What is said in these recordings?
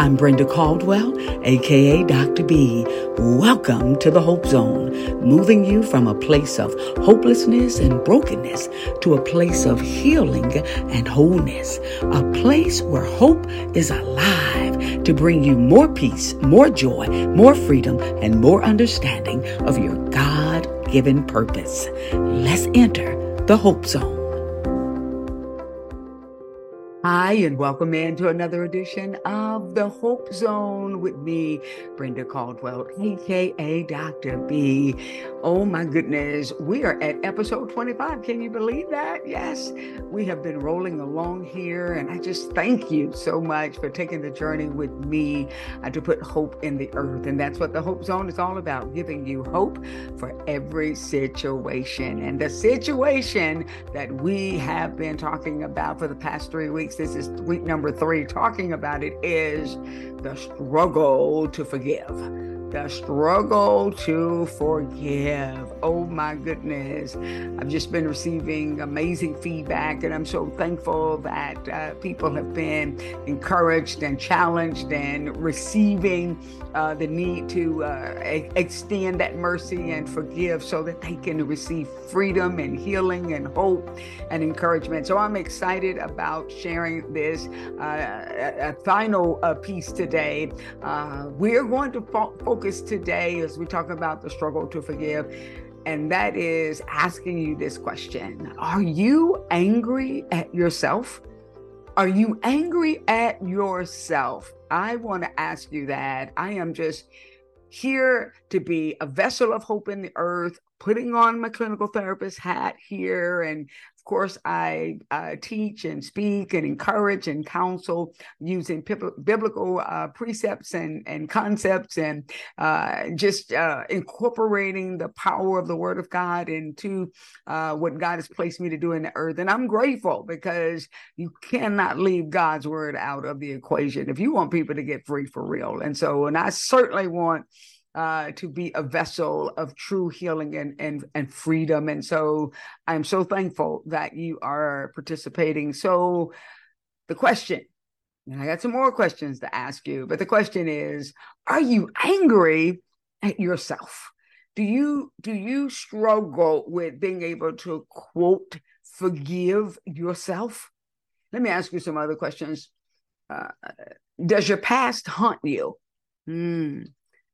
I'm Brenda Caldwell, aka Dr. B. Welcome to the Hope Zone, moving you from a place of hopelessness and brokenness to a place of healing and wholeness, a place where hope is alive to bring you more peace, more joy, more freedom, and more understanding of your God given purpose. Let's enter the Hope Zone. Hi, and welcome in to another edition of the Hope Zone with me, Brenda Caldwell, aka Dr. B. Oh my goodness, we are at episode 25. Can you believe that? Yes, we have been rolling along here, and I just thank you so much for taking the journey with me uh, to put hope in the earth. And that's what the Hope Zone is all about giving you hope for every situation. And the situation that we have been talking about for the past three weeks this is week number three, talking about it is the struggle to forgive the struggle to forgive. Oh my goodness. I've just been receiving amazing feedback, and I'm so thankful that uh, people have been encouraged and challenged and receiving uh, the need to uh, extend that mercy and forgive so that they can receive freedom and healing and hope and encouragement. So I'm excited about sharing this uh, a, final uh, piece today. Uh, we're going to fo- focus today as we talk about the struggle to forgive. And that is asking you this question Are you angry at yourself? Are you angry at yourself? I want to ask you that. I am just here to be a vessel of hope in the earth, putting on my clinical therapist hat here and of course, I uh, teach and speak and encourage and counsel using biblical uh, precepts and, and concepts and uh, just uh, incorporating the power of the Word of God into uh, what God has placed me to do in the earth. And I'm grateful because you cannot leave God's Word out of the equation if you want people to get free for real. And so, and I certainly want uh, to be a vessel of true healing and, and, and freedom. And so I'm so thankful that you are participating. So the question, and I got some more questions to ask you, but the question is, are you angry at yourself? Do you do you struggle with being able to quote forgive yourself? Let me ask you some other questions. Uh, does your past haunt you? Hmm.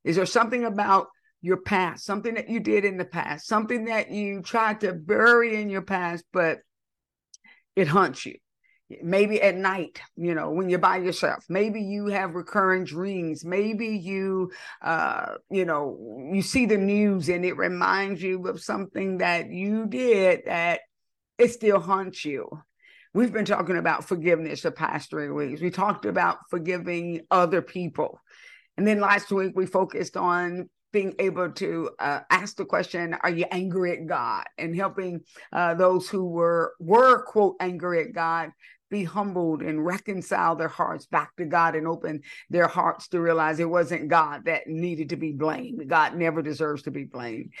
Is there something about your past, something that you did in the past, something that you tried to bury in your past, but it haunts you? Maybe at night, you know, when you're by yourself. Maybe you have recurring dreams. Maybe you, uh, you know, you see the news and it reminds you of something that you did that it still haunts you. We've been talking about forgiveness the past three weeks. We talked about forgiving other people. And then last week we focused on being able to uh, ask the question, "Are you angry at God?" and helping uh, those who were were quote angry at God be humbled and reconcile their hearts back to God and open their hearts to realize it wasn't God that needed to be blamed. God never deserves to be blamed.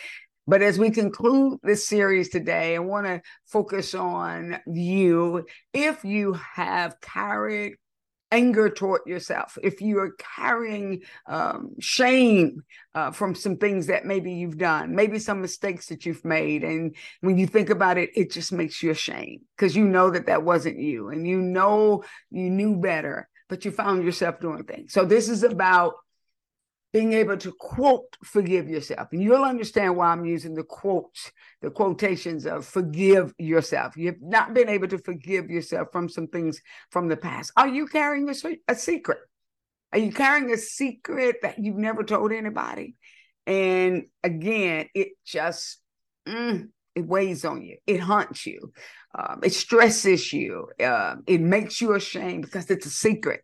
But as we conclude this series today, I want to focus on you. If you have carried anger toward yourself, if you are carrying um, shame uh, from some things that maybe you've done, maybe some mistakes that you've made, and when you think about it, it just makes you ashamed because you know that that wasn't you, and you know you knew better, but you found yourself doing things. So this is about being able to quote forgive yourself. And you'll understand why I'm using the quotes, the quotations of forgive yourself. You've not been able to forgive yourself from some things from the past. Are you carrying a, secret? Are you carrying a secret that you've never told anybody? And again, it just, mm, it weighs on you. It haunts you. Um, it stresses you. Uh, it makes you ashamed because it's a secret.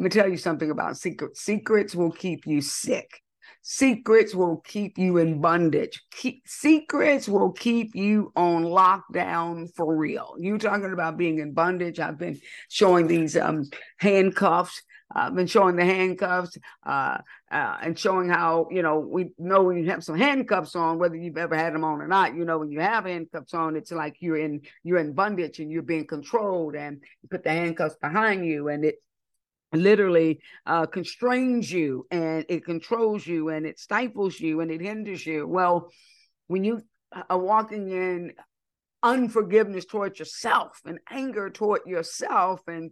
Let me tell you something about secrets. Secrets will keep you sick. Secrets will keep you in bondage. Keep, secrets will keep you on lockdown for real. You talking about being in bondage? I've been showing these um, handcuffs. I've been showing the handcuffs uh, uh, and showing how you know we know when you have some handcuffs on, whether you've ever had them on or not. You know when you have handcuffs on, it's like you're in you're in bondage and you're being controlled, and you put the handcuffs behind you, and it literally uh, constrains you and it controls you and it stifles you and it hinders you. Well, when you are walking in unforgiveness towards yourself and anger toward yourself and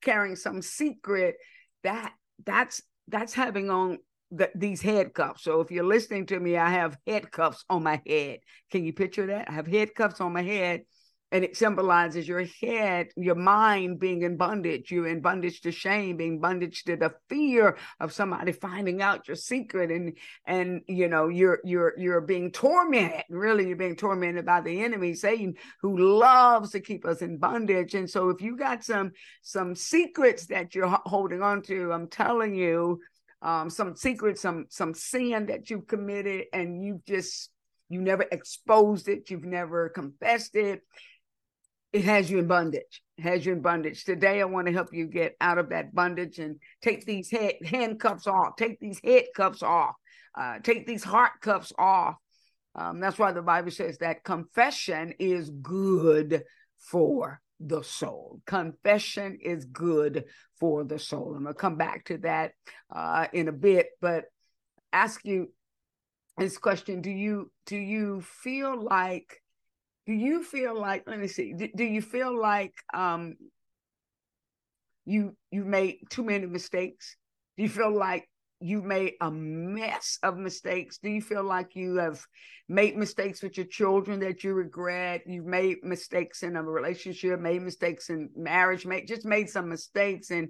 carrying some secret, that that's that's having on the, these head cuffs. So if you're listening to me, I have head cuffs on my head. Can you picture that? I have head cuffs on my head and it symbolizes your head, your mind being in bondage. You're in bondage to shame, being bondage to the fear of somebody finding out your secret, and and you know you're you're you're being tormented. Really, you're being tormented by the enemy, Satan, who loves to keep us in bondage. And so, if you got some some secrets that you're holding on to, I'm telling you, um, some secrets, some some sin that you've committed, and you've just you never exposed it, you've never confessed it it has you in bondage. Has you in bondage. Today, I want to help you get out of that bondage and take these head handcuffs off. Take these head cuffs off. Uh, take these heart cuffs off. Um, that's why the Bible says that confession is good for the soul. Confession is good for the soul. I'm gonna come back to that uh, in a bit, but ask you this question: Do you do you feel like do you feel like let me see do, do you feel like um you you made too many mistakes? Do you feel like you made a mess of mistakes? Do you feel like you have made mistakes with your children that you regret? You've made mistakes in a relationship made mistakes in marriage made just made some mistakes and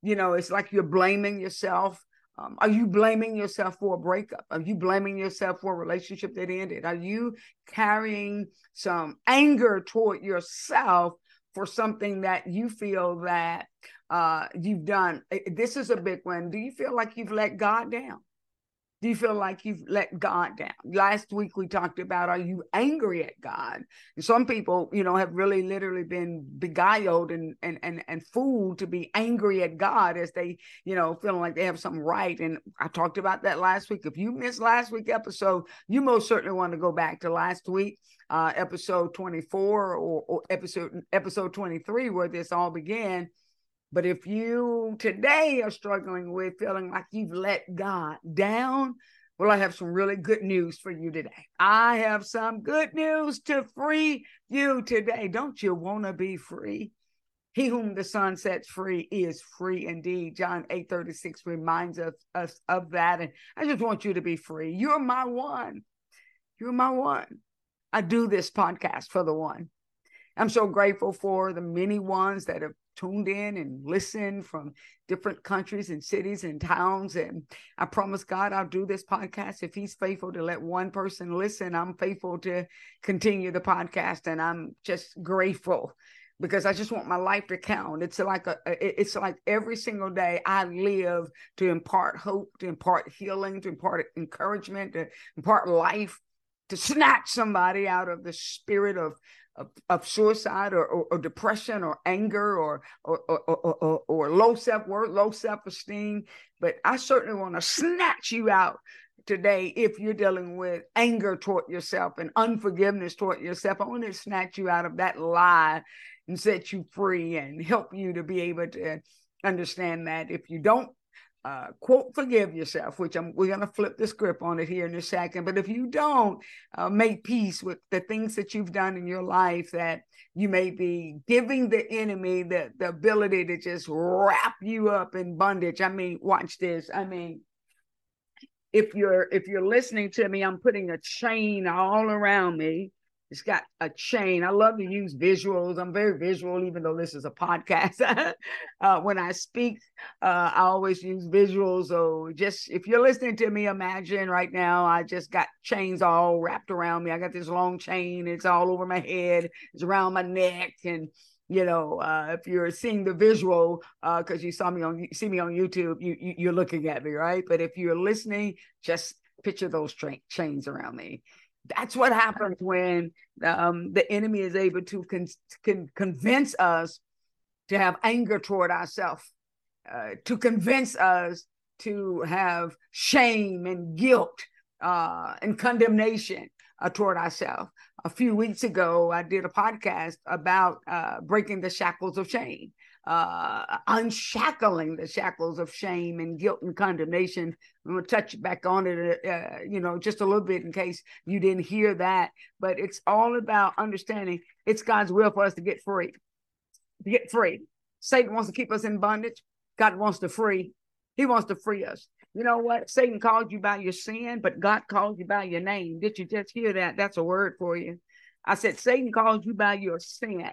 you know it's like you're blaming yourself um, are you blaming yourself for a breakup? Are you blaming yourself for a relationship that ended? Are you carrying some anger toward yourself for something that you feel that uh, you've done? This is a big one. Do you feel like you've let God down? Do you feel like you've let God down? Last week we talked about are you angry at God? And some people, you know, have really literally been beguiled and and and and fooled to be angry at God as they, you know, feeling like they have something right. And I talked about that last week. If you missed last week episode, you most certainly want to go back to last week, uh, episode 24 or, or episode episode 23, where this all began but if you today are struggling with feeling like you've let God down, well, I have some really good news for you today. I have some good news to free you today. Don't you want to be free? He whom the Son sets free is free indeed. John 8 36 reminds us, us of that. And I just want you to be free. You're my one. You're my one. I do this podcast for the one. I'm so grateful for the many ones that have tuned in and listened from different countries and cities and towns. And I promise God I'll do this podcast. If He's faithful to let one person listen, I'm faithful to continue the podcast. And I'm just grateful because I just want my life to count. It's like a, it's like every single day I live to impart hope, to impart healing, to impart encouragement, to impart life, to snatch somebody out of the spirit of of, suicide or, or, or, depression or anger or or, or, or low self worth, low self esteem. But I certainly want to snatch you out today if you're dealing with anger toward yourself and unforgiveness toward yourself. I want to snatch you out of that lie and set you free and help you to be able to understand that if you don't uh, quote forgive yourself which I'm, we're going to flip the script on it here in a second. But if you don't uh, make peace with the things that you've done in your life that you may be giving the enemy the, the ability to just wrap you up in bondage. I mean watch this. I mean if you're if you're listening to me i'm putting a chain all around me it's got a chain. I love to use visuals. I'm very visual, even though this is a podcast. uh, when I speak, uh, I always use visuals. So just if you're listening to me, imagine right now I just got chains all wrapped around me. I got this long chain. It's all over my head. It's around my neck, and you know, uh, if you're seeing the visual, because uh, you saw me on, see me on YouTube, you, you are looking at me, right? But if you're listening, just picture those tra- chains around me. That's what happens when um, the enemy is able to con- con- convince us to have anger toward ourselves, uh, to convince us to have shame and guilt uh, and condemnation uh, toward ourselves. A few weeks ago, I did a podcast about uh, breaking the shackles of shame. Uh, unshackling the shackles of shame and guilt and condemnation. I'm going to touch back on it, uh, you know, just a little bit in case you didn't hear that. But it's all about understanding it's God's will for us to get free. To get free. Satan wants to keep us in bondage. God wants to free. He wants to free us. You know what? Satan called you by your sin, but God called you by your name. Did you just hear that? That's a word for you. I said, Satan calls you by your sin.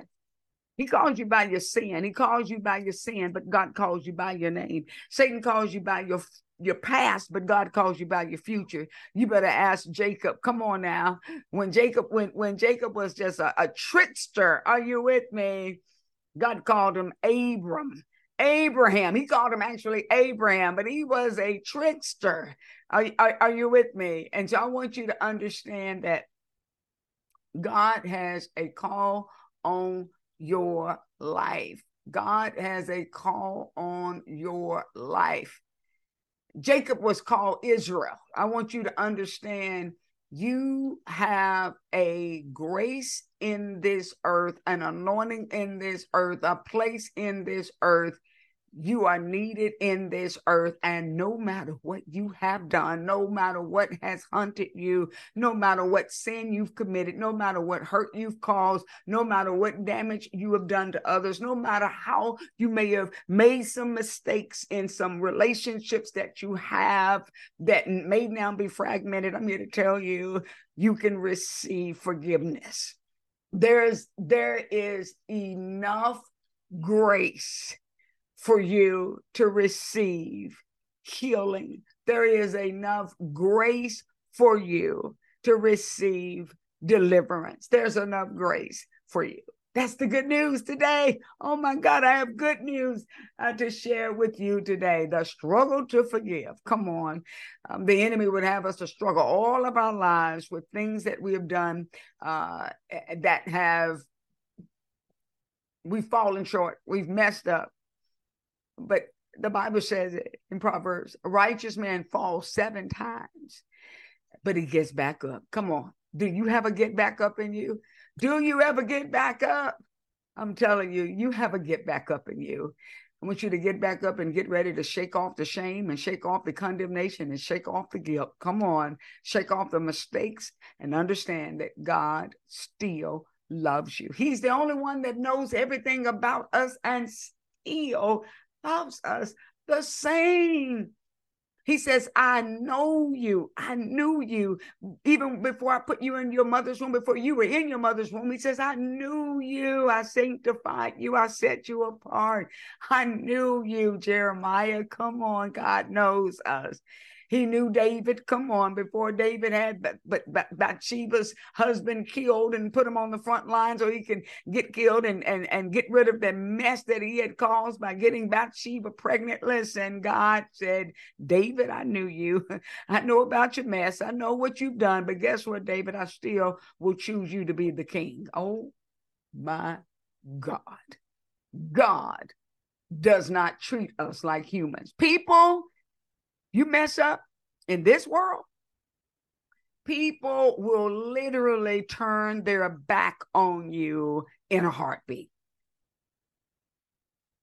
He calls you by your sin. He calls you by your sin, but God calls you by your name. Satan calls you by your your past, but God calls you by your future. You better ask Jacob. Come on now. When Jacob, when when Jacob was just a, a trickster, are you with me? God called him Abram. Abraham. He called him actually Abraham, but he was a trickster. Are, are, are, you with me? And so I want you to understand that God has a call on your life. God has a call on your life. Jacob was called Israel. I want you to understand you have a grace in this earth, an anointing in this earth, a place in this earth you are needed in this earth. And no matter what you have done, no matter what has hunted you, no matter what sin you've committed, no matter what hurt you've caused, no matter what damage you have done to others, no matter how you may have made some mistakes in some relationships that you have that may now be fragmented, I'm here to tell you, you can receive forgiveness. There's there is enough grace for you to receive healing. There is enough grace for you to receive deliverance. There's enough grace for you. That's the good news today. Oh my God, I have good news uh, to share with you today. The struggle to forgive. Come on. Um, the enemy would have us to struggle all of our lives with things that we have done uh, that have, we've fallen short, we've messed up. But the Bible says in Proverbs, a righteous man falls seven times, but he gets back up. Come on. Do you have a get back up in you? Do you ever get back up? I'm telling you, you have a get back up in you. I want you to get back up and get ready to shake off the shame and shake off the condemnation and shake off the guilt. Come on, shake off the mistakes and understand that God still loves you. He's the only one that knows everything about us and still loves us the same. He says, I know you. I knew you even before I put you in your mother's womb, before you were in your mother's womb. He says, I knew you. I sanctified you. I set you apart. I knew you, Jeremiah. Come on, God knows us. He knew David. Come on, before David had but Bathsheba's husband killed and put him on the front line so he can get killed and and and get rid of the mess that he had caused by getting Bathsheba pregnant. Listen, God said, David, I knew you. I know about your mess. I know what you've done. But guess what, David? I still will choose you to be the king. Oh my God. God does not treat us like humans. People you mess up in this world, people will literally turn their back on you in a heartbeat.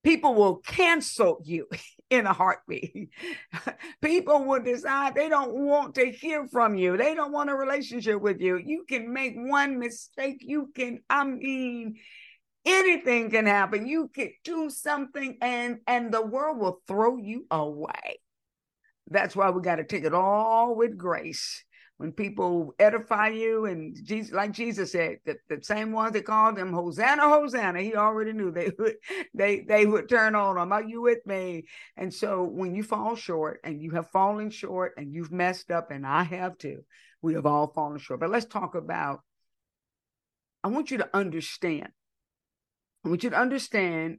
People will cancel you in a heartbeat. People will decide they don't want to hear from you. They don't want a relationship with you. You can make one mistake. You can, I mean, anything can happen. You could do something and and the world will throw you away. That's why we got to take it all with grace. When people edify you, and Jesus, like Jesus said, the, the same ones that called him Hosanna, Hosanna, he already knew they would they they would turn on him. Are you with me? And so when you fall short, and you have fallen short, and you've messed up, and I have too, we have all fallen short. But let's talk about. I want you to understand. I want you to understand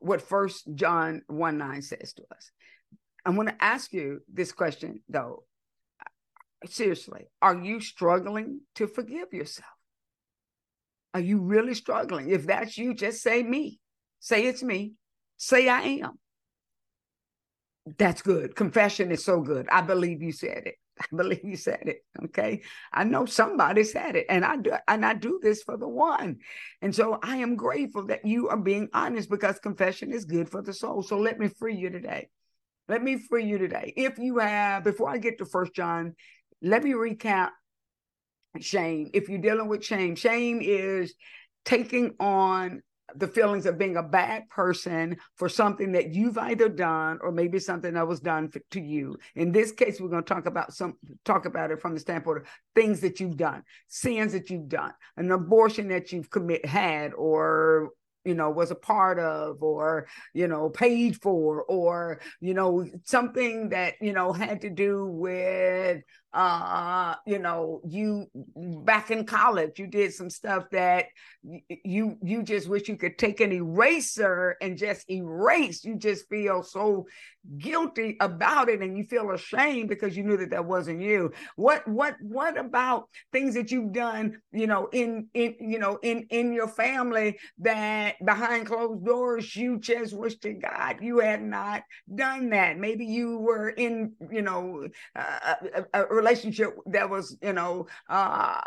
what First John one nine says to us. I want to ask you this question though. Seriously, are you struggling to forgive yourself? Are you really struggling? If that's you, just say me. Say it's me. Say I am. That's good. Confession is so good. I believe you said it. I believe you said it. Okay. I know somebody said it. And I do and I do this for the one. And so I am grateful that you are being honest because confession is good for the soul. So let me free you today. Let me free you today. If you have, before I get to first John, let me recap shame. If you're dealing with shame, shame is taking on the feelings of being a bad person for something that you've either done or maybe something that was done for, to you. In this case, we're going to talk about some talk about it from the standpoint of things that you've done, sins that you've done, an abortion that you've commit had or you know was a part of or you know paid for or you know something that you know had to do with uh you know you mm, back in college you did some stuff that you you just wish you could take an eraser and just erase. You just feel so guilty about it and you feel ashamed because you knew that that wasn't you. What what what about things that you've done you know in in you know in in your family that behind closed doors you just wish to god you had not done that? Maybe you were in you know a, a, a relationship that was you know uh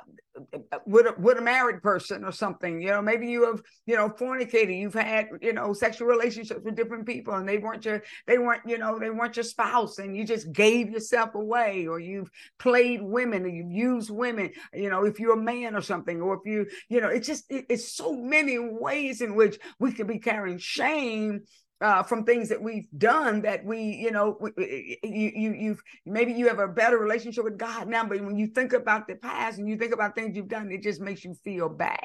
with a, with a married person or something you know maybe you have you know fornicated you've had you know sexual relationships with different people and they weren't your they weren't you know they weren't your spouse and you just gave yourself away or you've played women or you've used women you know if you're a man or something or if you you know it's just it, it's so many ways in which we could be carrying shame uh, from things that we've done that we, you know, you, you, you've maybe you have a better relationship with God now, but when you think about the past and you think about things you've done, it just makes you feel bad,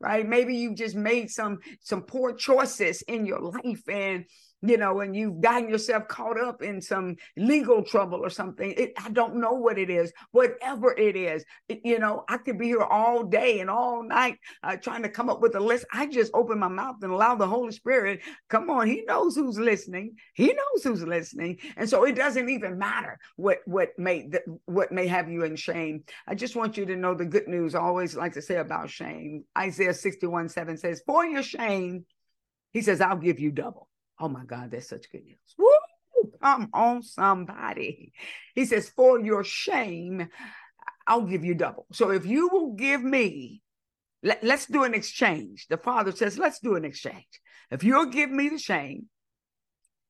right? Maybe you've just made some some poor choices in your life, and you know, and you've gotten yourself caught up in some legal trouble or something. It, I don't know what it is, whatever it is. It, you know, I could be here all day and all night uh, trying to come up with a list. I just open my mouth and allow the Holy Spirit. Come on, He knows who's listening. He knows who's listening, and so it doesn't even matter what what may what may have you in shame. I just want you to know the good news. I always like to say about shame. Isaiah sixty one seven says, "For your shame." He says, I'll give you double. Oh my God, that's such good news. Woo! Come on, somebody. He says, For your shame, I'll give you double. So if you will give me, let, let's do an exchange. The father says, Let's do an exchange. If you'll give me the shame,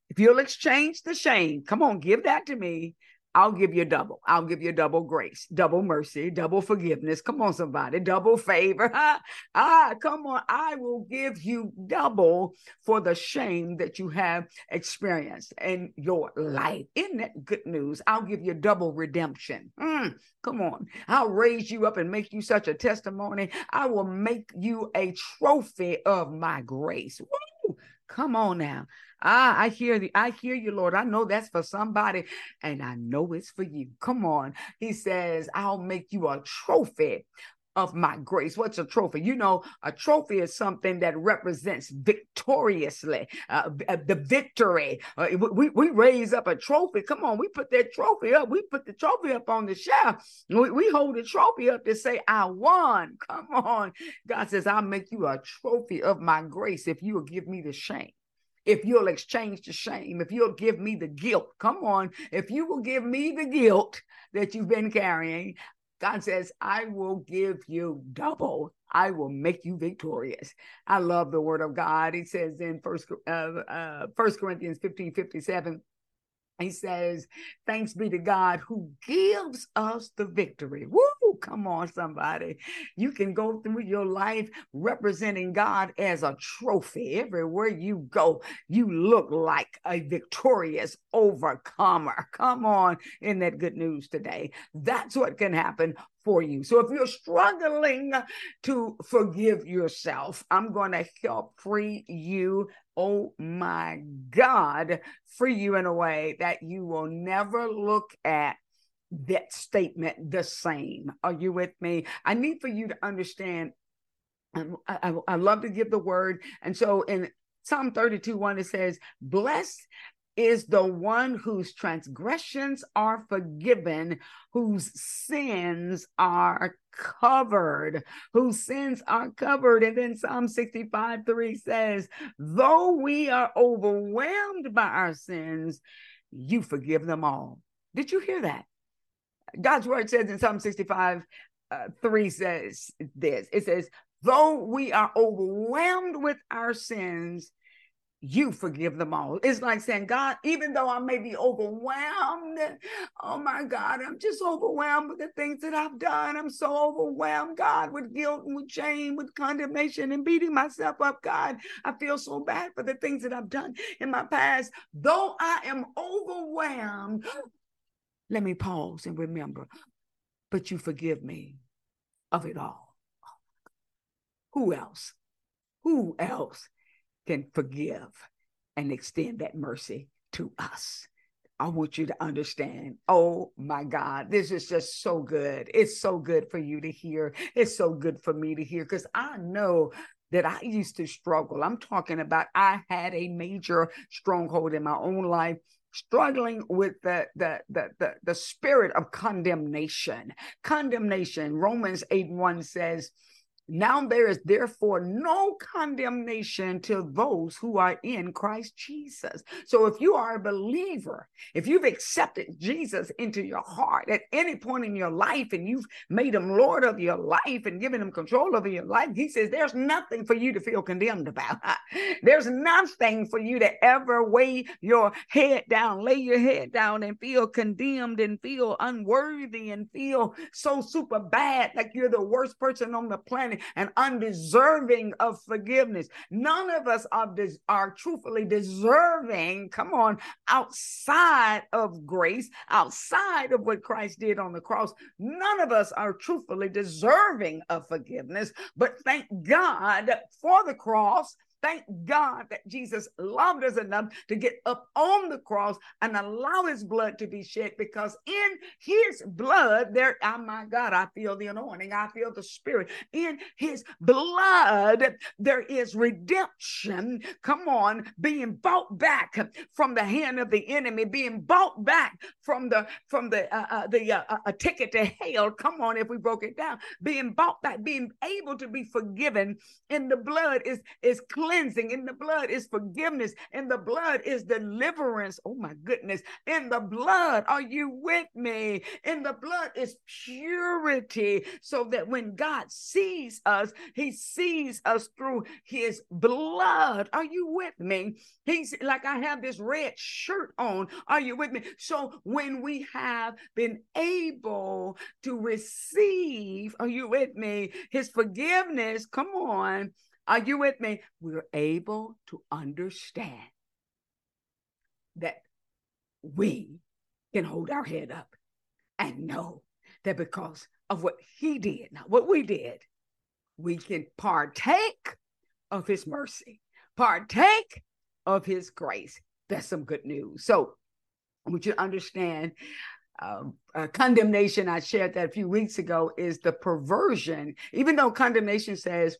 if you'll exchange the shame, come on, give that to me. I'll give you a double. I'll give you a double grace, double mercy, double forgiveness. Come on, somebody, double favor. ah, come on. I will give you double for the shame that you have experienced in your life. Isn't that good news? I'll give you double redemption. Mm, come on. I'll raise you up and make you such a testimony. I will make you a trophy of my grace. Woo! Come on now. Ah, I hear the I hear you, Lord. I know that's for somebody, and I know it's for you. Come on. He says, I'll make you a trophy of my grace. What's a trophy? You know, a trophy is something that represents victoriously uh, uh the victory. Uh, we, we raise up a trophy. Come on, we put that trophy up. We put the trophy up on the shelf. We, we hold the trophy up to say, I won. Come on. God says, I'll make you a trophy of my grace if you will give me the shame if you'll exchange the shame, if you'll give me the guilt, come on, if you will give me the guilt that you've been carrying, God says, I will give you double. I will make you victorious. I love the word of God. He says in first uh, uh, First Corinthians 15, 57, he says, Thanks be to God who gives us the victory. Woo! Come on, somebody. You can go through your life representing God as a trophy. Everywhere you go, you look like a victorious overcomer. Come on, in that good news today. That's what can happen for you. So if you're struggling to forgive yourself, I'm going to help free you. Oh my God, free you in a way that you will never look at that statement the same. Are you with me? I need for you to understand. Um, I, I, I love to give the word. And so in Psalm 32 1, it says, Blessed is the one whose transgressions are forgiven, whose sins are covered, whose sins are covered. And then Psalm 65 3 says, Though we are overwhelmed by our sins, you forgive them all. Did you hear that? God's word says in Psalm 65, uh, 3 says this it says, Though we are overwhelmed with our sins, you forgive them all. It's like saying, God, even though I may be overwhelmed, oh my God, I'm just overwhelmed with the things that I've done. I'm so overwhelmed, God, with guilt and with shame, with condemnation and beating myself up, God. I feel so bad for the things that I've done in my past. Though I am overwhelmed, let me pause and remember, but you forgive me of it all. Who else? Who else can forgive and extend that mercy to us? I want you to understand. Oh my God, this is just so good. It's so good for you to hear. It's so good for me to hear because I know that I used to struggle. I'm talking about I had a major stronghold in my own life struggling with the, the the the the, spirit of condemnation. Condemnation. Romans 8 1 says now there is therefore no condemnation to those who are in Christ Jesus. So if you are a believer, if you've accepted Jesus into your heart at any point in your life and you've made him Lord of your life and given him control over your life, he says there's nothing for you to feel condemned about. there's nothing for you to ever weigh your head down, lay your head down and feel condemned and feel unworthy and feel so super bad like you're the worst person on the planet and undeserving of forgiveness. None of us are, des- are truthfully deserving, come on, outside of grace, outside of what Christ did on the cross. None of us are truthfully deserving of forgiveness, but thank God for the cross Thank God that Jesus loved us enough to get up on the cross and allow his blood to be shed because in his blood, there, oh my God, I feel the anointing, I feel the spirit. In his blood, there is redemption. Come on, being bought back from the hand of the enemy, being bought back from the from the uh, uh, the uh, uh a ticket to hell. Come on, if we broke it down, being bought back, being able to be forgiven in the blood is is cleansing. In the blood is forgiveness. In the blood is deliverance. Oh my goodness. In the blood, are you with me? In the blood is purity. So that when God sees us, he sees us through his blood. Are you with me? He's like, I have this red shirt on. Are you with me? So when we have been able to receive, are you with me? His forgiveness, come on are you with me? We're able to understand that we can hold our head up and know that because of what he did, not what we did, we can partake of his mercy, partake of his grace. That's some good news. So I want you to understand um, uh, condemnation, I shared that a few weeks ago, is the perversion, even though condemnation says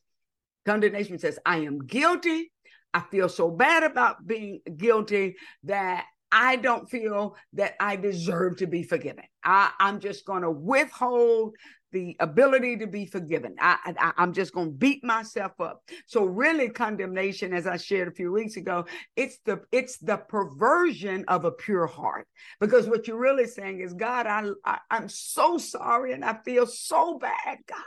Condemnation says, I am guilty. I feel so bad about being guilty that I don't feel that I deserve to be forgiven. I, am just going to withhold the ability to be forgiven. I, I'm just going to beat myself up. So really, condemnation, as I shared a few weeks ago, it's the it's the perversion of a pure heart. Because what you're really saying is, God, I, I I'm so sorry and I feel so bad, God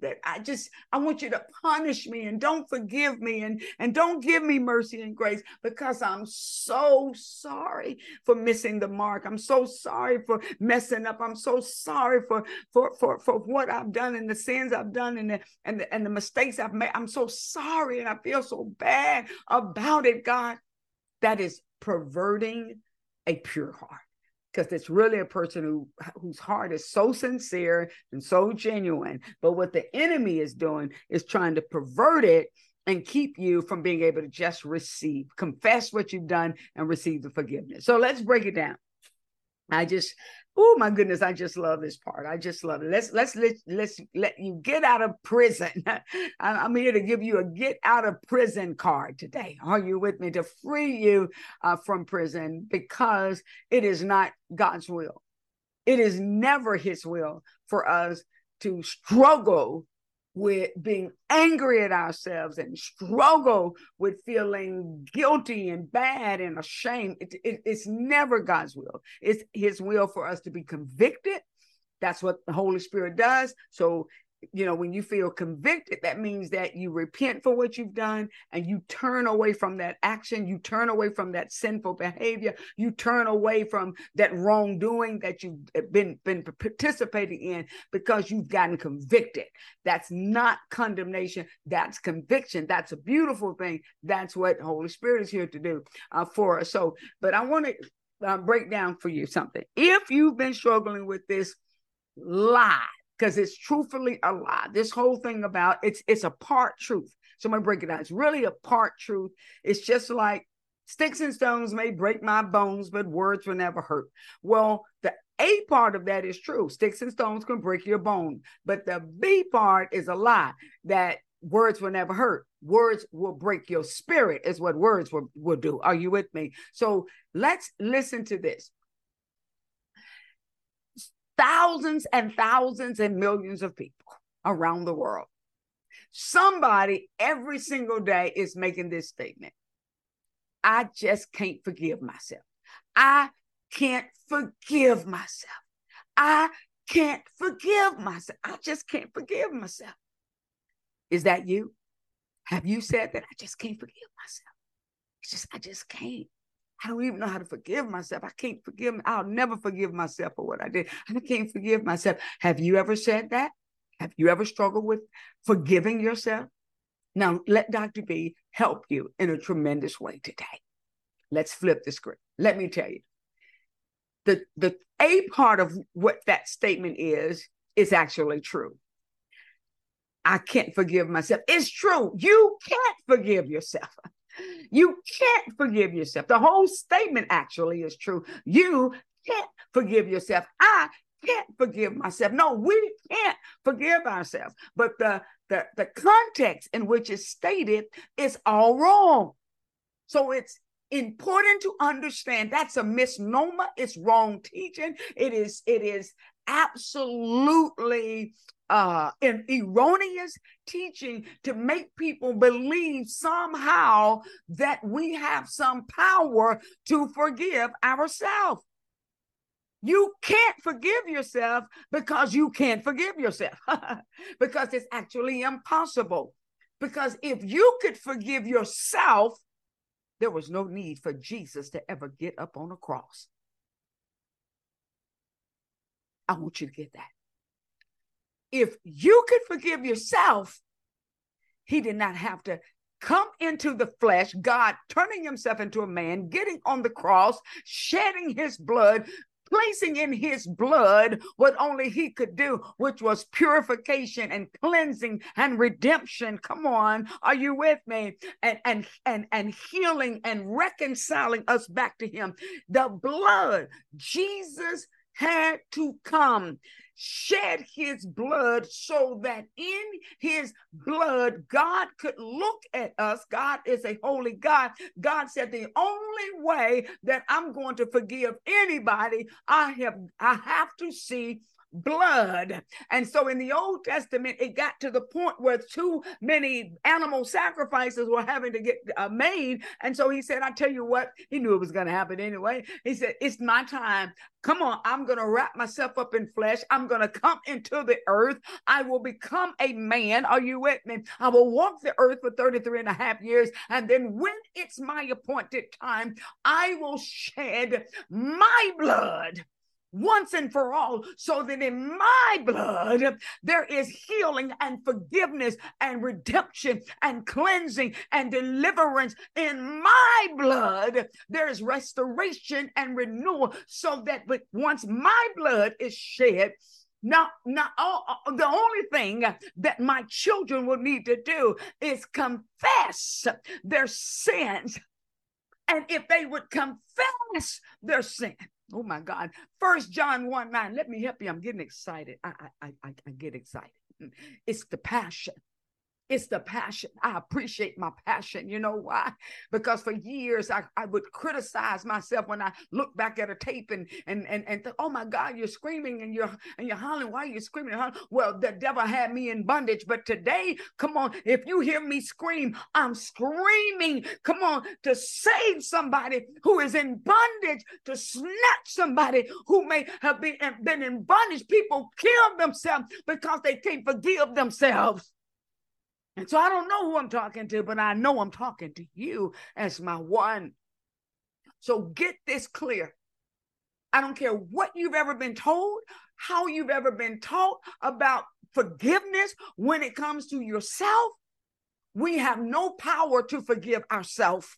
that I just I want you to punish me and don't forgive me and and don't give me mercy and grace because I'm so sorry for missing the mark. I'm so sorry for messing up. I'm so sorry for for for for what I've done and the sins I've done and the and the, and the mistakes I've made. I'm so sorry and I feel so bad about it, God. That is perverting a pure heart because it's really a person who whose heart is so sincere and so genuine. But what the enemy is doing is trying to pervert it and keep you from being able to just receive, confess what you've done and receive the forgiveness. So let's break it down. I just Oh my goodness, I just love this part. I just love it. Let's let's let let's let you get out of prison. I'm here to give you a get out of prison card today. Are you with me to free you uh, from prison because it is not God's will. It is never His will for us to struggle with being angry at ourselves and struggle with feeling guilty and bad and ashamed. It, it, it's never God's will. It's His will for us to be convicted That's what the Holy Spirit does. So you know, when you feel convicted, that means that you repent for what you've done and you turn away from that action. You turn away from that sinful behavior. You turn away from that wrongdoing that you've been, been participating in because you've gotten convicted. That's not condemnation. That's conviction. That's a beautiful thing. That's what Holy Spirit is here to do uh, for us. So, but I want to uh, break down for you something. If you've been struggling with this lie, because it's truthfully a lie. This whole thing about it's it's a part truth. So I'm gonna break it down. It's really a part truth. It's just like sticks and stones may break my bones, but words will never hurt. Well, the A part of that is true. Sticks and stones can break your bone, but the B part is a lie that words will never hurt. Words will break your spirit, is what words will, will do. Are you with me? So let's listen to this thousands and thousands and millions of people around the world. Somebody every single day is making this statement I just can't forgive myself. I can't forgive myself. I can't forgive myself. I just can't forgive myself. Is that you? Have you said that? I just can't forgive myself. It's just, I just can't. I don't even know how to forgive myself. I can't forgive. I'll never forgive myself for what I did. I can't forgive myself. Have you ever said that? Have you ever struggled with forgiving yourself? Now, let Dr. B help you in a tremendous way today. Let's flip the script. Let me tell you. The, the A part of what that statement is, is actually true. I can't forgive myself. It's true. You can't forgive yourself. You can't forgive yourself. The whole statement actually is true. You can't forgive yourself. I can't forgive myself. No, we can't forgive ourselves. But the, the, the context in which it's stated is all wrong. So it's important to understand that's a misnomer. It's wrong teaching. It is, it is absolutely uh, an erroneous teaching to make people believe somehow that we have some power to forgive ourselves. You can't forgive yourself because you can't forgive yourself, because it's actually impossible. Because if you could forgive yourself, there was no need for Jesus to ever get up on a cross. I want you to get that if you could forgive yourself, he did not have to come into the flesh, God turning himself into a man, getting on the cross, shedding his blood, placing in his blood what only he could do, which was purification and cleansing and redemption. Come on, are you with me? And and and and healing and reconciling us back to him. The blood, Jesus had to come shed his blood so that in his blood God could look at us. God is a holy God. God said the only way that I'm going to forgive anybody, I have I have to see blood. And so in the Old Testament, it got to the point where too many animal sacrifices were having to get uh, made. And so he said, I tell you what, he knew it was going to happen anyway. He said, It's my time. Come on, I'm going to wrap myself up in flesh. I'm going to come into the earth. I will become a man. Are you with me? I will walk the earth for 33 and a half years. And then when it's my appointed time, I will shed my blood once and for all, so that in my blood there is healing and forgiveness and redemption and cleansing and deliverance. In my blood, there is restoration and renewal, so that once my blood is shed, now, now all, the only thing that my children will need to do is confess their sins. And if they would confess their sin, Oh my God. First John 1 9. Let me help you. I'm getting excited. I, I, I, I get excited. Mm. It's the passion. It's the passion. I appreciate my passion. You know why? Because for years I, I would criticize myself when I look back at a tape and and and and th- oh my God, you're screaming and you're and you're hollering. Why are you screaming? Well, the devil had me in bondage, but today, come on, if you hear me scream, I'm screaming. Come on, to save somebody who is in bondage, to snatch somebody who may have been, been in bondage. People kill themselves because they can't forgive themselves. And so I don't know who I'm talking to, but I know I'm talking to you as my one. So get this clear. I don't care what you've ever been told, how you've ever been taught about forgiveness when it comes to yourself. We have no power to forgive ourselves.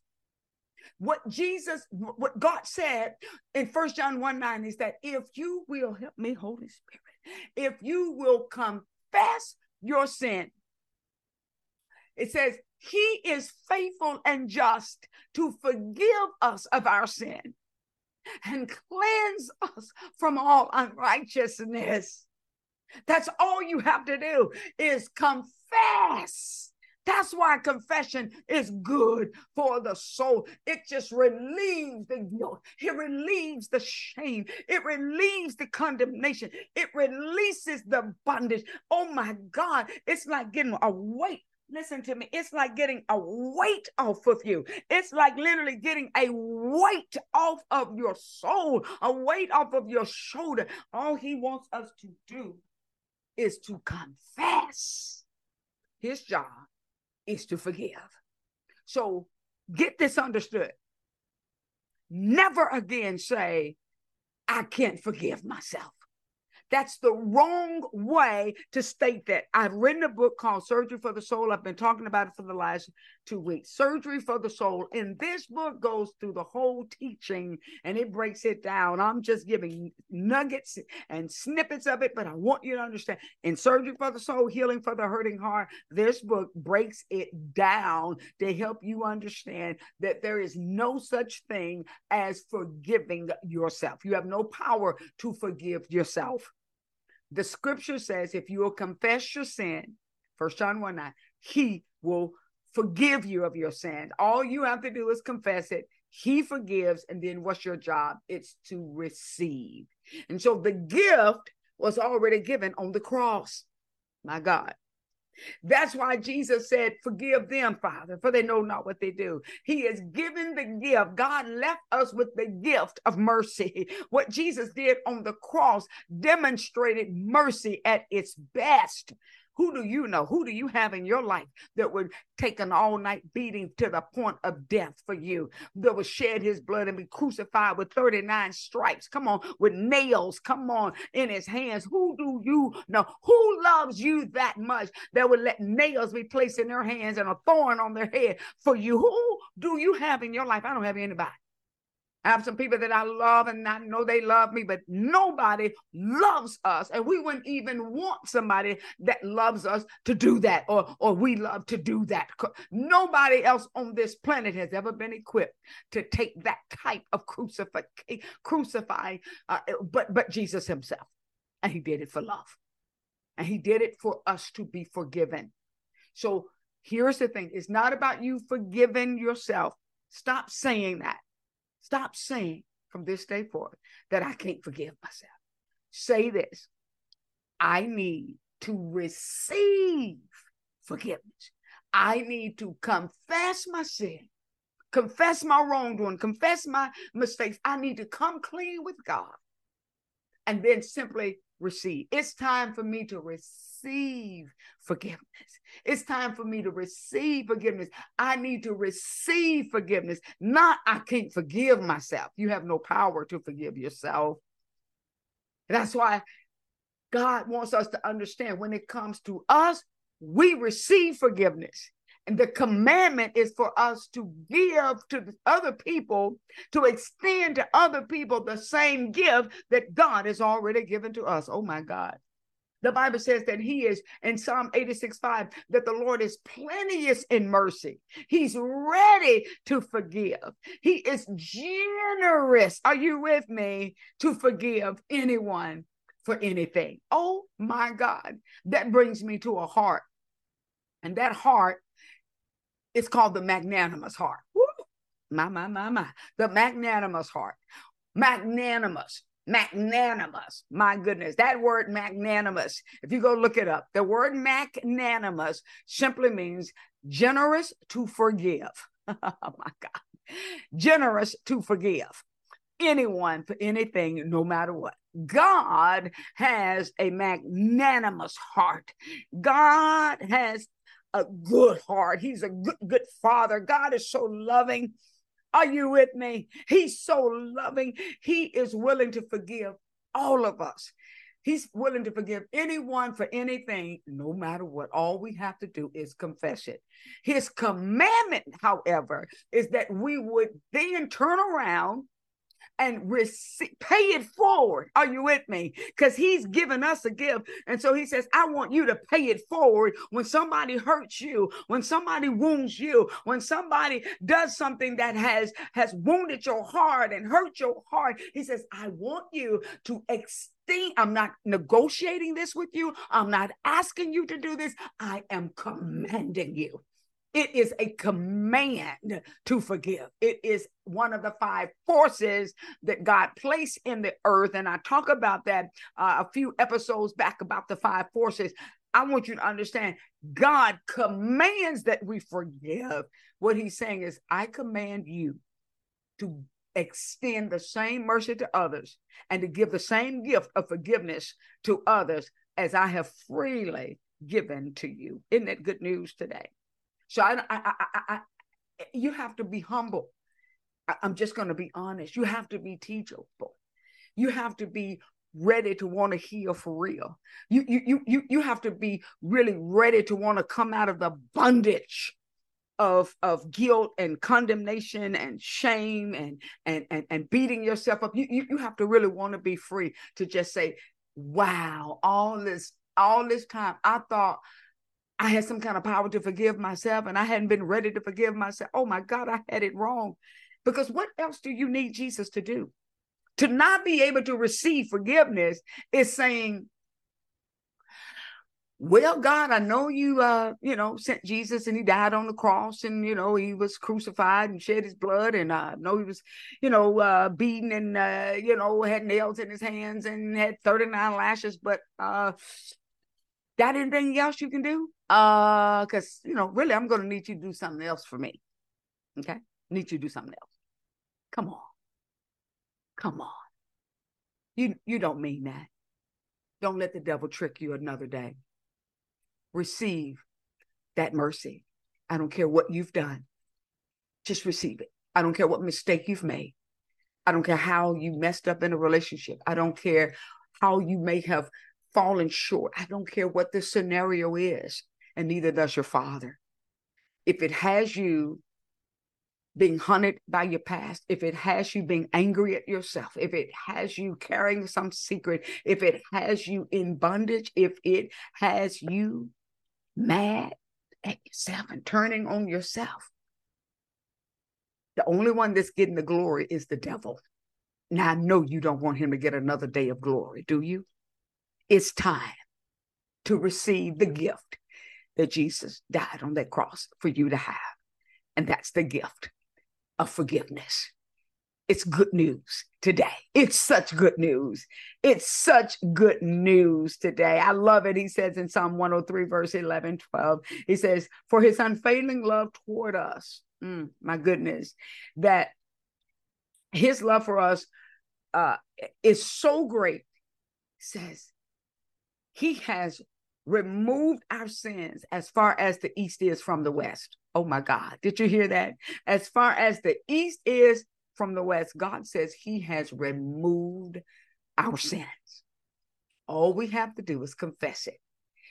What Jesus, what God said in First John 1 9 is that if you will help me, Holy Spirit, if you will confess your sin, it says, He is faithful and just to forgive us of our sin and cleanse us from all unrighteousness. That's all you have to do is confess. That's why confession is good for the soul. It just relieves the guilt. It relieves the shame. It relieves the condemnation. It releases the bondage. Oh my God. It's like getting a weight Listen to me. It's like getting a weight off of you. It's like literally getting a weight off of your soul, a weight off of your shoulder. All he wants us to do is to confess. His job is to forgive. So get this understood. Never again say, I can't forgive myself. That's the wrong way to state that. I've written a book called Surgery for the Soul. I've been talking about it for the last two weeks. Surgery for the Soul. And this book goes through the whole teaching and it breaks it down. I'm just giving nuggets and snippets of it, but I want you to understand in Surgery for the Soul, Healing for the Hurting Heart, this book breaks it down to help you understand that there is no such thing as forgiving yourself. You have no power to forgive yourself. The scripture says, if you will confess your sin, First John 1 9, he will forgive you of your sin. All you have to do is confess it. He forgives. And then what's your job? It's to receive. And so the gift was already given on the cross. My God. That's why Jesus said, Forgive them, Father, for they know not what they do. He is given the gift. God left us with the gift of mercy. What Jesus did on the cross demonstrated mercy at its best. Who do you know? Who do you have in your life that would take an all night beating to the point of death for you? That would shed his blood and be crucified with 39 stripes. Come on, with nails, come on, in his hands. Who do you know? Who loves you that much that would let nails be placed in their hands and a thorn on their head for you? Who do you have in your life? I don't have anybody. I have some people that I love and I know they love me, but nobody loves us. And we wouldn't even want somebody that loves us to do that or, or we love to do that. Nobody else on this planet has ever been equipped to take that type of crucify, crucifying, uh, but, but Jesus himself. And he did it for love. And he did it for us to be forgiven. So here's the thing it's not about you forgiving yourself. Stop saying that. Stop saying from this day forward that I can't forgive myself. Say this I need to receive forgiveness. I need to confess my sin, confess my wrongdoing, confess my mistakes. I need to come clean with God and then simply receive. It's time for me to receive forgiveness. It's time for me to receive forgiveness. I need to receive forgiveness, not I can't forgive myself. You have no power to forgive yourself. That's why God wants us to understand when it comes to us, we receive forgiveness. And the commandment is for us to give to other people, to extend to other people the same gift that God has already given to us. Oh my God. The Bible says that He is in Psalm 86 5 that the Lord is plenteous in mercy. He's ready to forgive. He is generous. Are you with me? To forgive anyone for anything. Oh my God. That brings me to a heart And that heart is called the magnanimous heart. My, my, my, my. The magnanimous heart. Magnanimous. Magnanimous. My goodness. That word magnanimous, if you go look it up, the word magnanimous simply means generous to forgive. oh my God. Generous to forgive anyone for anything, no matter what. God has a magnanimous heart. God has a good heart. He's a good, good father. God is so loving. Are you with me? He's so loving. He is willing to forgive all of us. He's willing to forgive anyone for anything, no matter what. All we have to do is confess it. His commandment, however, is that we would then turn around and receive, pay it forward. Are you with me? Because he's given us a gift. And so he says, I want you to pay it forward when somebody hurts you, when somebody wounds you, when somebody does something that has, has wounded your heart and hurt your heart. He says, I want you to extend. I'm not negotiating this with you. I'm not asking you to do this. I am commanding you. It is a command to forgive. It is one of the five forces that God placed in the earth. And I talk about that uh, a few episodes back about the five forces. I want you to understand God commands that we forgive. What he's saying is, I command you to extend the same mercy to others and to give the same gift of forgiveness to others as I have freely given to you. Isn't that good news today? So I, I, I, I you have to be humble. I, I'm just going to be honest. You have to be teachable. You have to be ready to want to heal for real. You, you, you, you, you have to be really ready to want to come out of the bondage of of guilt and condemnation and shame and and and, and beating yourself up you, you you have to really want to be free to just say wow all this all this time i thought I had some kind of power to forgive myself and I hadn't been ready to forgive myself. Oh my God, I had it wrong. Because what else do you need Jesus to do? To not be able to receive forgiveness is saying, well, God, I know you, uh, you know, sent Jesus and he died on the cross and, you know, he was crucified and shed his blood. And I know he was, you know, uh, beaten and, uh, you know, had nails in his hands and had 39 lashes. But uh, got anything else you can do? Uh, because you know, really, I'm gonna need you to do something else for me. Okay, need you to do something else. Come on, come on. You you don't mean that. Don't let the devil trick you another day. Receive that mercy. I don't care what you've done. Just receive it. I don't care what mistake you've made. I don't care how you messed up in a relationship. I don't care how you may have fallen short. I don't care what the scenario is and neither does your father. If it has you being hunted by your past, if it has you being angry at yourself, if it has you carrying some secret, if it has you in bondage, if it has you mad at yourself and turning on yourself, the only one that's getting the glory is the devil. Now, I know you don't want him to get another day of glory, do you? It's time to receive the gift that Jesus died on that cross for you to have. And that's the gift of forgiveness. It's good news today. It's such good news. It's such good news today. I love it. He says in Psalm 103, verse 11, 12, he says, For his unfailing love toward us, mm, my goodness, that his love for us uh, is so great, says, he has removed our sins as far as the east is from the west. Oh my God. Did you hear that? As far as the east is from the west, God says he has removed our sins. All we have to do is confess it.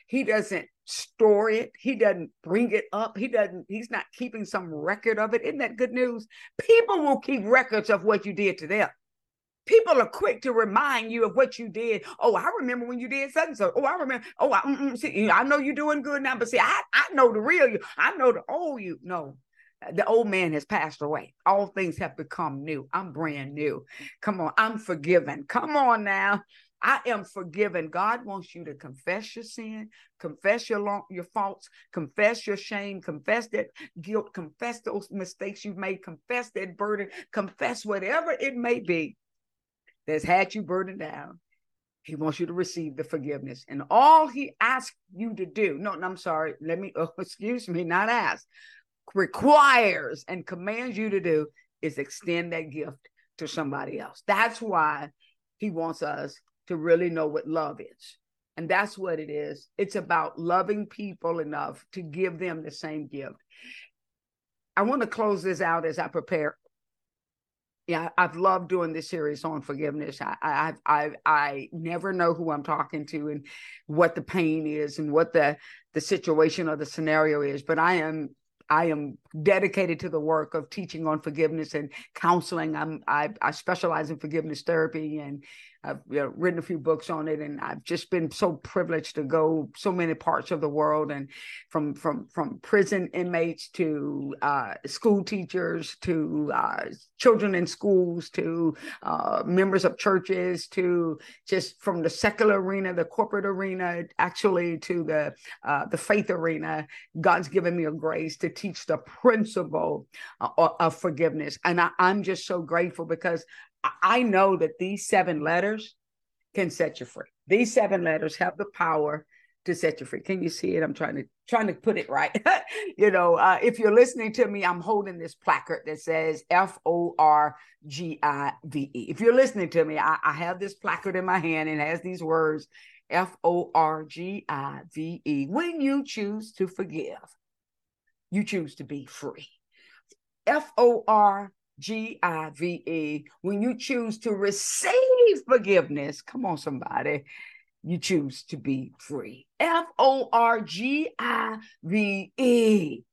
He doesn't store it. He doesn't bring it up. He doesn't, he's not keeping some record of it. Isn't that good news? People will keep records of what you did to them. People are quick to remind you of what you did. Oh, I remember when you did such and so. Oh, I remember. Oh, I, mm, mm, see, I know you're doing good now, but see, I, I know the real you. I know the old you. No, the old man has passed away. All things have become new. I'm brand new. Come on, I'm forgiven. Come on now. I am forgiven. God wants you to confess your sin, confess your long, your faults, confess your shame, confess that guilt, confess those mistakes you've made, confess that burden, confess whatever it may be that's had you burdened down. He wants you to receive the forgiveness. And all he asks you to do, no, no I'm sorry, let me, oh, excuse me, not ask, requires and commands you to do is extend that gift to somebody else. That's why he wants us to really know what love is. And that's what it is. It's about loving people enough to give them the same gift. I want to close this out as I prepare. Yeah, I've loved doing this series on forgiveness. I, I, I, I never know who I'm talking to and what the pain is and what the the situation or the scenario is, but I am I am dedicated to the work of teaching on forgiveness and counseling. I'm I, I specialize in forgiveness therapy and I've written a few books on it, and I've just been so privileged to go so many parts of the world, and from from from prison inmates to uh, school teachers to uh, children in schools to uh, members of churches to just from the secular arena, the corporate arena, actually to the uh, the faith arena. God's given me a grace to teach the principle uh, of forgiveness, and I, I'm just so grateful because I know that these seven letters can set you free. These seven letters have the power to set you free. Can you see it? I'm trying to trying to put it right. you know, uh, if you're listening to me, I'm holding this placard that says F O R G I V E. If you're listening to me, I, I have this placard in my hand and has these words F O R G I V E. When you choose to forgive, you choose to be free. F O R G I V E. When you choose to receive forgiveness, come on, somebody, you choose to be free. F O R G I V E.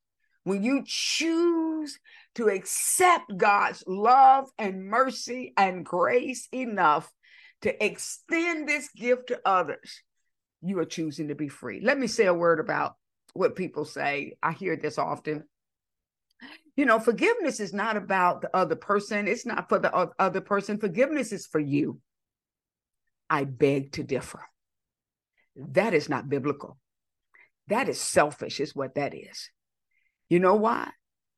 When you choose to accept God's love and mercy and grace enough to extend this gift to others, you are choosing to be free. Let me say a word about what people say. I hear this often you know, forgiveness is not about the other person. It's not for the other person. Forgiveness is for you. I beg to differ. That is not biblical. That is selfish, is what that is. You know why?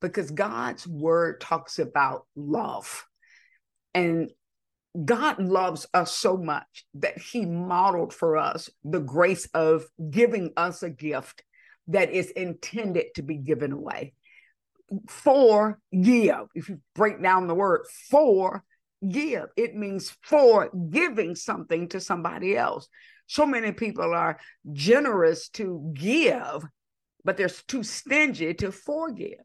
Because God's word talks about love. And God loves us so much that he modeled for us the grace of giving us a gift that is intended to be given away for give. If you break down the word for give, it means for giving something to somebody else. So many people are generous to give, but they're too stingy to forgive.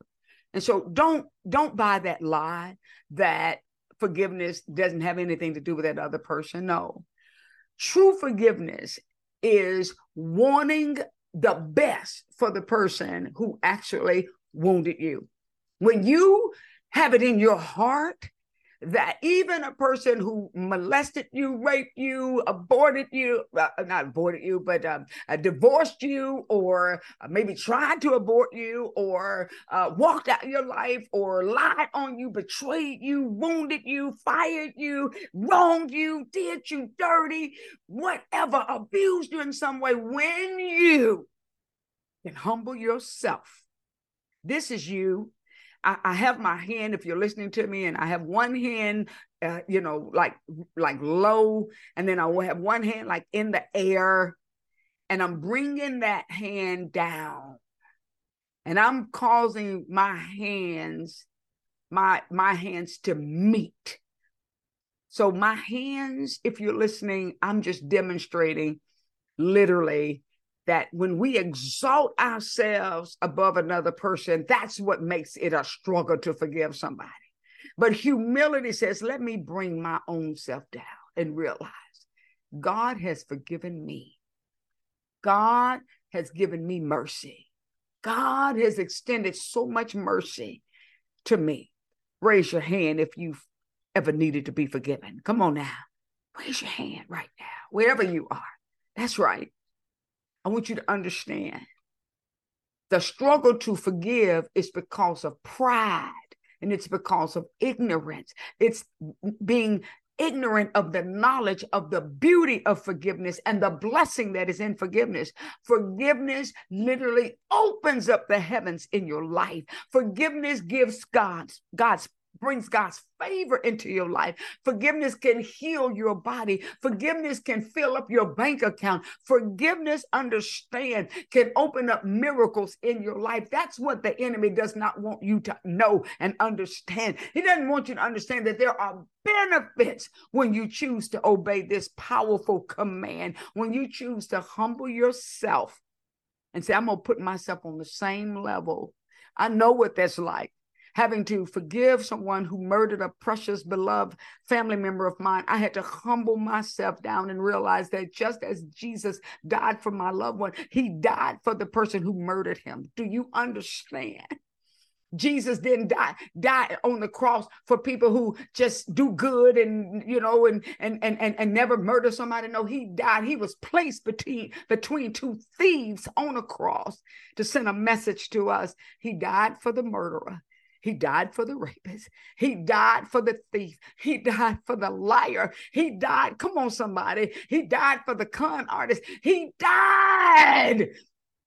And so don't don't buy that lie that forgiveness doesn't have anything to do with that other person. No. True forgiveness is wanting the best for the person who actually wounded you. When you have it in your heart that even a person who molested you, raped you, aborted you, uh, not aborted you, but um, uh, divorced you, or uh, maybe tried to abort you, or uh, walked out your life, or lied on you, betrayed you, wounded you, fired you, wronged you, did you dirty, whatever, abused you in some way, when you can humble yourself, this is you I, I have my hand, if you're listening to me, and I have one hand, uh, you know, like like low, and then I will have one hand like in the air, and I'm bringing that hand down, and I'm causing my hands, my my hands to meet. So my hands, if you're listening, I'm just demonstrating literally that when we exalt ourselves above another person, that's what makes it a struggle to forgive somebody. But humility says, let me bring my own self down and realize God has forgiven me. God has given me mercy. God has extended so much mercy to me. Raise your hand if you've ever needed to be forgiven. Come on now. Raise your hand right now, wherever you are. That's right. I want you to understand The struggle to forgive is because of pride and it's because of ignorance. It's being ignorant of the knowledge of the beauty of forgiveness and the blessing that is in forgiveness. Forgiveness literally opens up the heavens in your life. Forgiveness gives God's God's brings God's favor into your life. Forgiveness can heal your body. Forgiveness can fill up your bank account. Forgiveness, understand, can open up miracles in your life. That's what the enemy does not want you to know and understand. He doesn't want you to understand that there are benefits when you choose to obey this powerful command, when you choose to humble yourself and say, I'm going to put myself on the same level. I know what that's like having to forgive someone who murdered a precious, beloved family member of mine, I had to humble myself down and realize that just as Jesus died for my loved one, he died for the person who murdered him. Do you understand? Jesus didn't die die on the cross for people who just do good and you know and and and and, and never murder somebody. No, he died. He was placed between between two thieves on a cross to send a message to us. He died for the murderer. He died for the rapist. He died for the thief. He died for the liar. He died. Come on, somebody. He died for the con artist. He died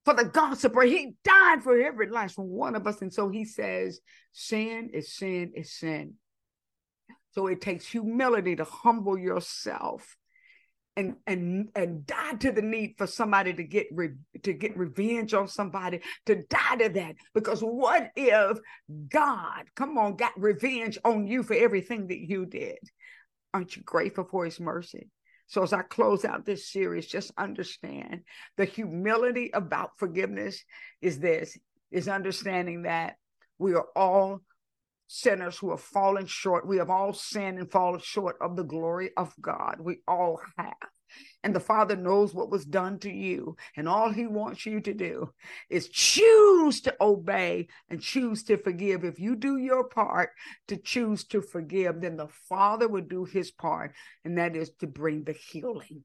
for the gossiper. He died for every last one of us. And so he says, sin is sin is sin. So it takes humility to humble yourself and and and die to the need for somebody to get re, to get revenge on somebody to die to that. Because what if god come on got revenge on you for everything that you did? Aren't you grateful for his mercy? So as i close out this series just understand the humility about forgiveness is this is understanding that we are all sinners who have fallen short. We have all sinned and fallen short of the glory of God. We all have. And the Father knows what was done to you. And all He wants you to do is choose to obey and choose to forgive. If you do your part to choose to forgive, then the Father will do His part, and that is to bring the healing.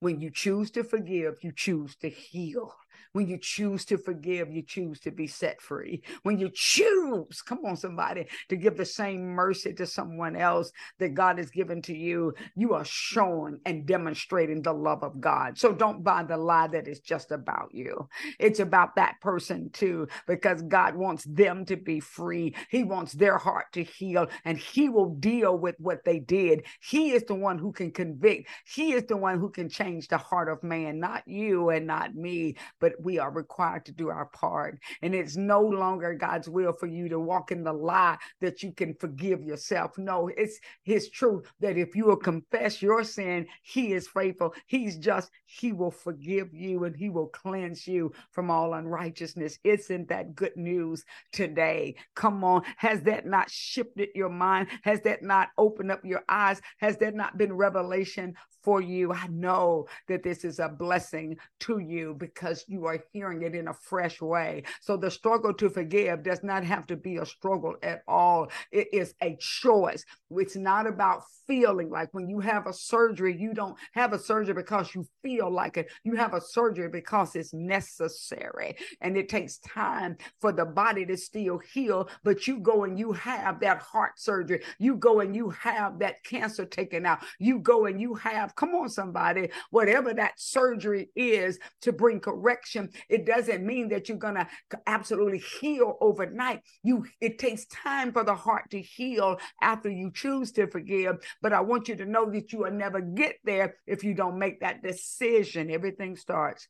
When you choose to forgive, you choose to heal. When you choose to forgive, you choose to be set free. When you choose, come on, somebody, to give the same mercy to someone else that God has given to you, you are showing and demonstrating the love of God. So don't buy the lie that it's just about you. It's about that person too, because God wants them to be free. He wants their heart to heal, and He will deal with what they did. He is the one who can convict, He is the one who can change the heart of man, not you and not me, but we are required to do our part. And it's no longer God's will for you to walk in the lie that you can forgive yourself. No, it's His truth that if you will confess your sin, He is faithful. He's just, He will forgive you and He will cleanse you from all unrighteousness. Isn't that good news today? Come on. Has that not shifted your mind? Has that not opened up your eyes? Has that not been revelation for you? I know that this is a blessing to you because you are hearing it in a fresh way. So the struggle to forgive does not have to be a struggle at all. It is a choice. It's not about feeling like when you have a surgery, you don't have a surgery because you feel like it. You have a surgery because it's necessary. And it takes time for the body to still heal. But you go and you have that heart surgery. You go and you have that cancer taken out. You go and you have, come on, somebody, whatever that surgery is to bring correction, it doesn't mean that you're gonna absolutely heal overnight. You it takes time for the heart to heal after you choose to forgive. But I want you to know that you will never get there if you don't make that decision. Everything starts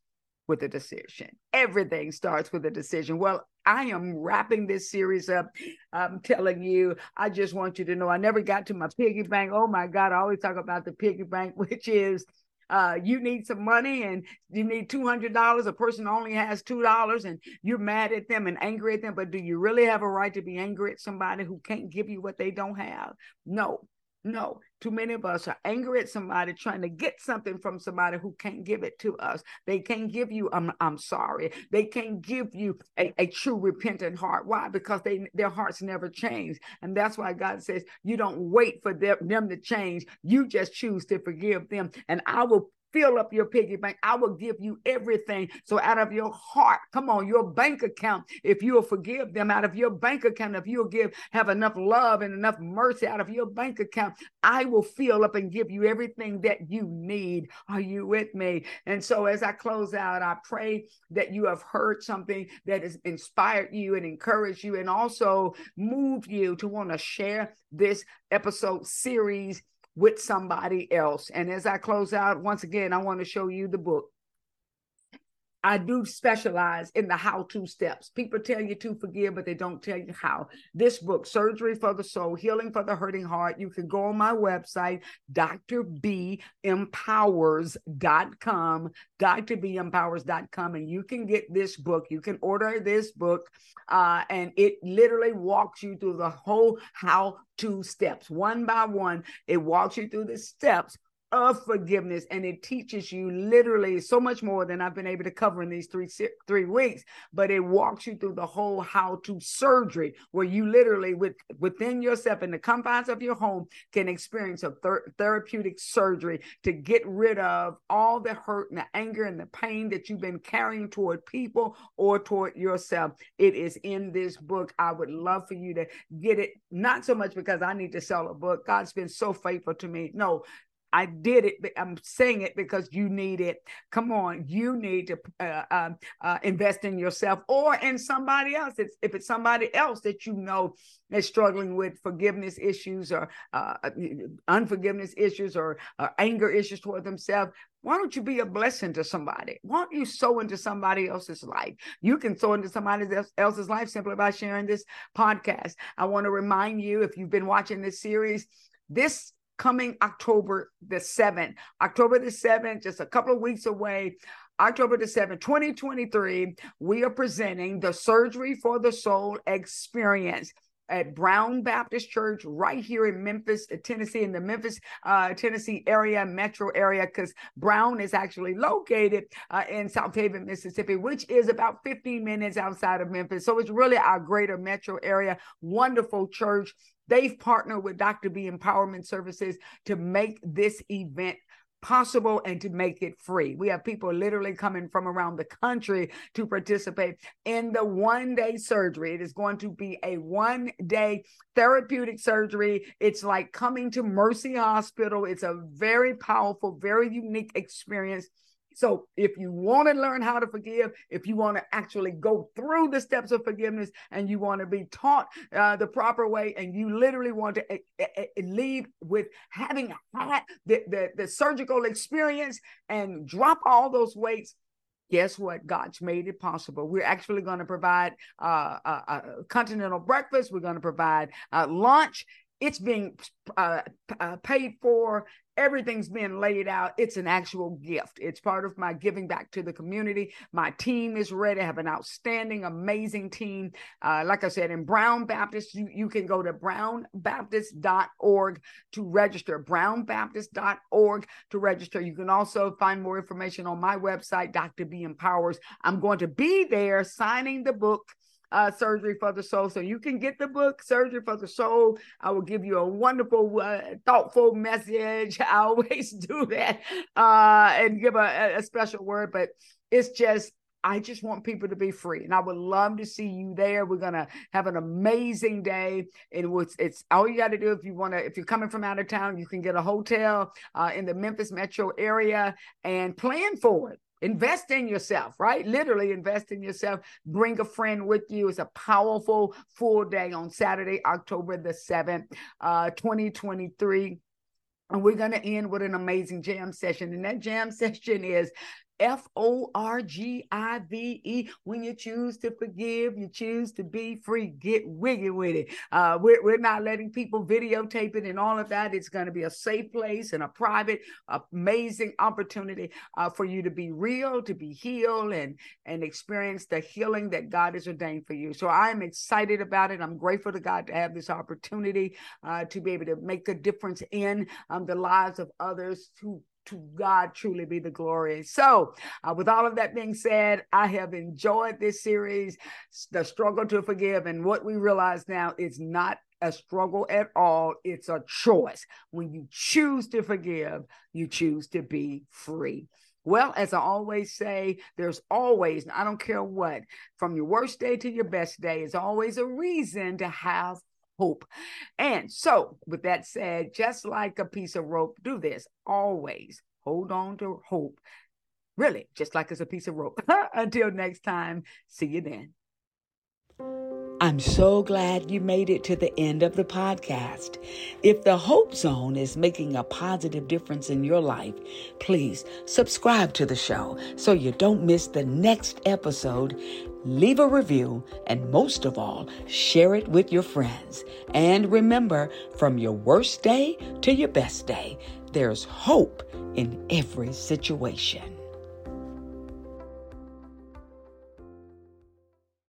with a decision. Everything starts with a decision. Well, I am wrapping this series up. I'm telling you, I just want you to know I never got to my piggy bank. Oh my God, I always talk about the piggy bank, which is uh, you need some money and you need $200 a person only has $2 and you're mad at them and angry at them but do you really have a right to be angry at somebody who can't give you what they don't have no no, too many of us are angry at somebody trying to get something from somebody who can't give it to us. They can't give you, I'm, I'm sorry. They can't give you a, a true repentant heart. Why? Because they their hearts never change. And that's why God says, you don't wait for them, them to change. You just choose to forgive them. And I will fill up your piggy bank. I will give you everything. So out of your heart, come on, your bank account, if you'll forgive them out of your bank account, if you'll give, have enough love and enough mercy out of your bank account, I will fill up and give you everything that you need. Are you with me? And so as I close out, I pray that you have heard something that has inspired you and encouraged you and also moved you to want to share this episode series with somebody else. And as I close out, once again, I want to show you the book. I do specialize in the how to steps. People tell you to forgive, but they don't tell you how. This book, Surgery for the Soul, Healing for the Hurting Heart, you can go on my website, drbempowers.com, drbempowers.com, and you can get this book. You can order this book, uh, and it literally walks you through the whole how to steps, one by one. It walks you through the steps of forgiveness and it teaches you literally so much more than I've been able to cover in these three three weeks but it walks you through the whole how to surgery where you literally with within yourself in the confines of your home can experience a ther- therapeutic surgery to get rid of all the hurt and the anger and the pain that you've been carrying toward people or toward yourself. It is in this book. I would love for you to get it not so much because I need to sell a book. God's been so faithful to me. No I did it. I'm saying it because you need it. Come on, you need to uh, um, uh, invest in yourself or in somebody else. It's, if it's somebody else that you know is struggling with forgiveness issues or uh, unforgiveness issues or, or anger issues toward themselves, why don't you be a blessing to somebody? Why don't you sow into somebody else's life? You can sow into somebody else's life simply by sharing this podcast. I want to remind you if you've been watching this series, this coming October the 7th. October the 7th, just a couple of weeks away. October the 7th, 2023, we are presenting the Surgery for the Soul experience at Brown Baptist Church right here in Memphis, Tennessee, in the Memphis, uh, Tennessee area, metro area, because Brown is actually located uh, in Southaven, Mississippi, which is about 15 minutes outside of Memphis. So it's really our greater metro area. Wonderful church. They've partnered with Dr. B Empowerment Services to make this event possible and to make it free. We have people literally coming from around the country to participate in the one day surgery. It is going to be a one day therapeutic surgery. It's like coming to Mercy Hospital. It's a very powerful, very unique experience. So if you want to learn how to forgive, if you want to actually go through the steps of forgiveness and you want to be taught uh, the proper way and you literally want to uh, leave with having had the, the, the surgical experience and drop all those weights, guess what? God's made it possible. We're actually going to provide uh, a, a, continental breakfast. We're going to provide uh, lunch. It's being uh, uh, paid for everything's being laid out. It's an actual gift. It's part of my giving back to the community. My team is ready. I have an outstanding, amazing team. Uh, like I said, in Brown Baptist, you, you can go to brownbaptist.org to register, brownbaptist.org to register. You can also find more information on my website, Dr. B Empowers. I'm going to be there signing the book uh, Surgery for the Soul. So you can get the book, Surgery for the Soul. I will give you a wonderful, uh, thoughtful message. I always do that uh, and give a, a special word, but it's just I just want people to be free, and I would love to see you there. We're gonna have an amazing day. It was it's all you got to do if you want to. If you're coming from out of town, you can get a hotel uh, in the Memphis metro area and plan for it invest in yourself right? Literally invest in yourself. Bring a friend with you. It's a powerful full day on saturday october the 7th uh 2023 and we're going to end with an amazing jam session. And that jam session is F O R G I V E. When you choose to forgive, you choose to be free. Get wiggy with it. Uh, we're, we're not letting people videotape it and all of that. It's going to be a safe place and a private, amazing opportunity uh, for you to be real, to be healed, and and experience the healing that God has ordained for you. So I'm excited about it. I'm grateful to God to have this opportunity uh, to be able to make a difference in um, the lives of others who to God truly be the glory. So, uh, with all of that being said, I have enjoyed this series, The Struggle to Forgive. And what we realize now is not a struggle at all. It's a choice. When you choose to forgive, you choose to be free. Well, as I always say, there's always, I don't care what, from your worst day to your best day, is always a reason to have hope. And so, with that said, just like a piece of rope, do this always hold on to hope. Really, just like it's a piece of rope. Until next time, see you then. I'm so glad you made it to the end of the podcast. If the Hope Zone is making a positive difference in your life, please subscribe to the show so you don't miss the next episode. Leave a review and most of all, share it with your friends. And remember, from your worst day to your best day, there's hope in every situation.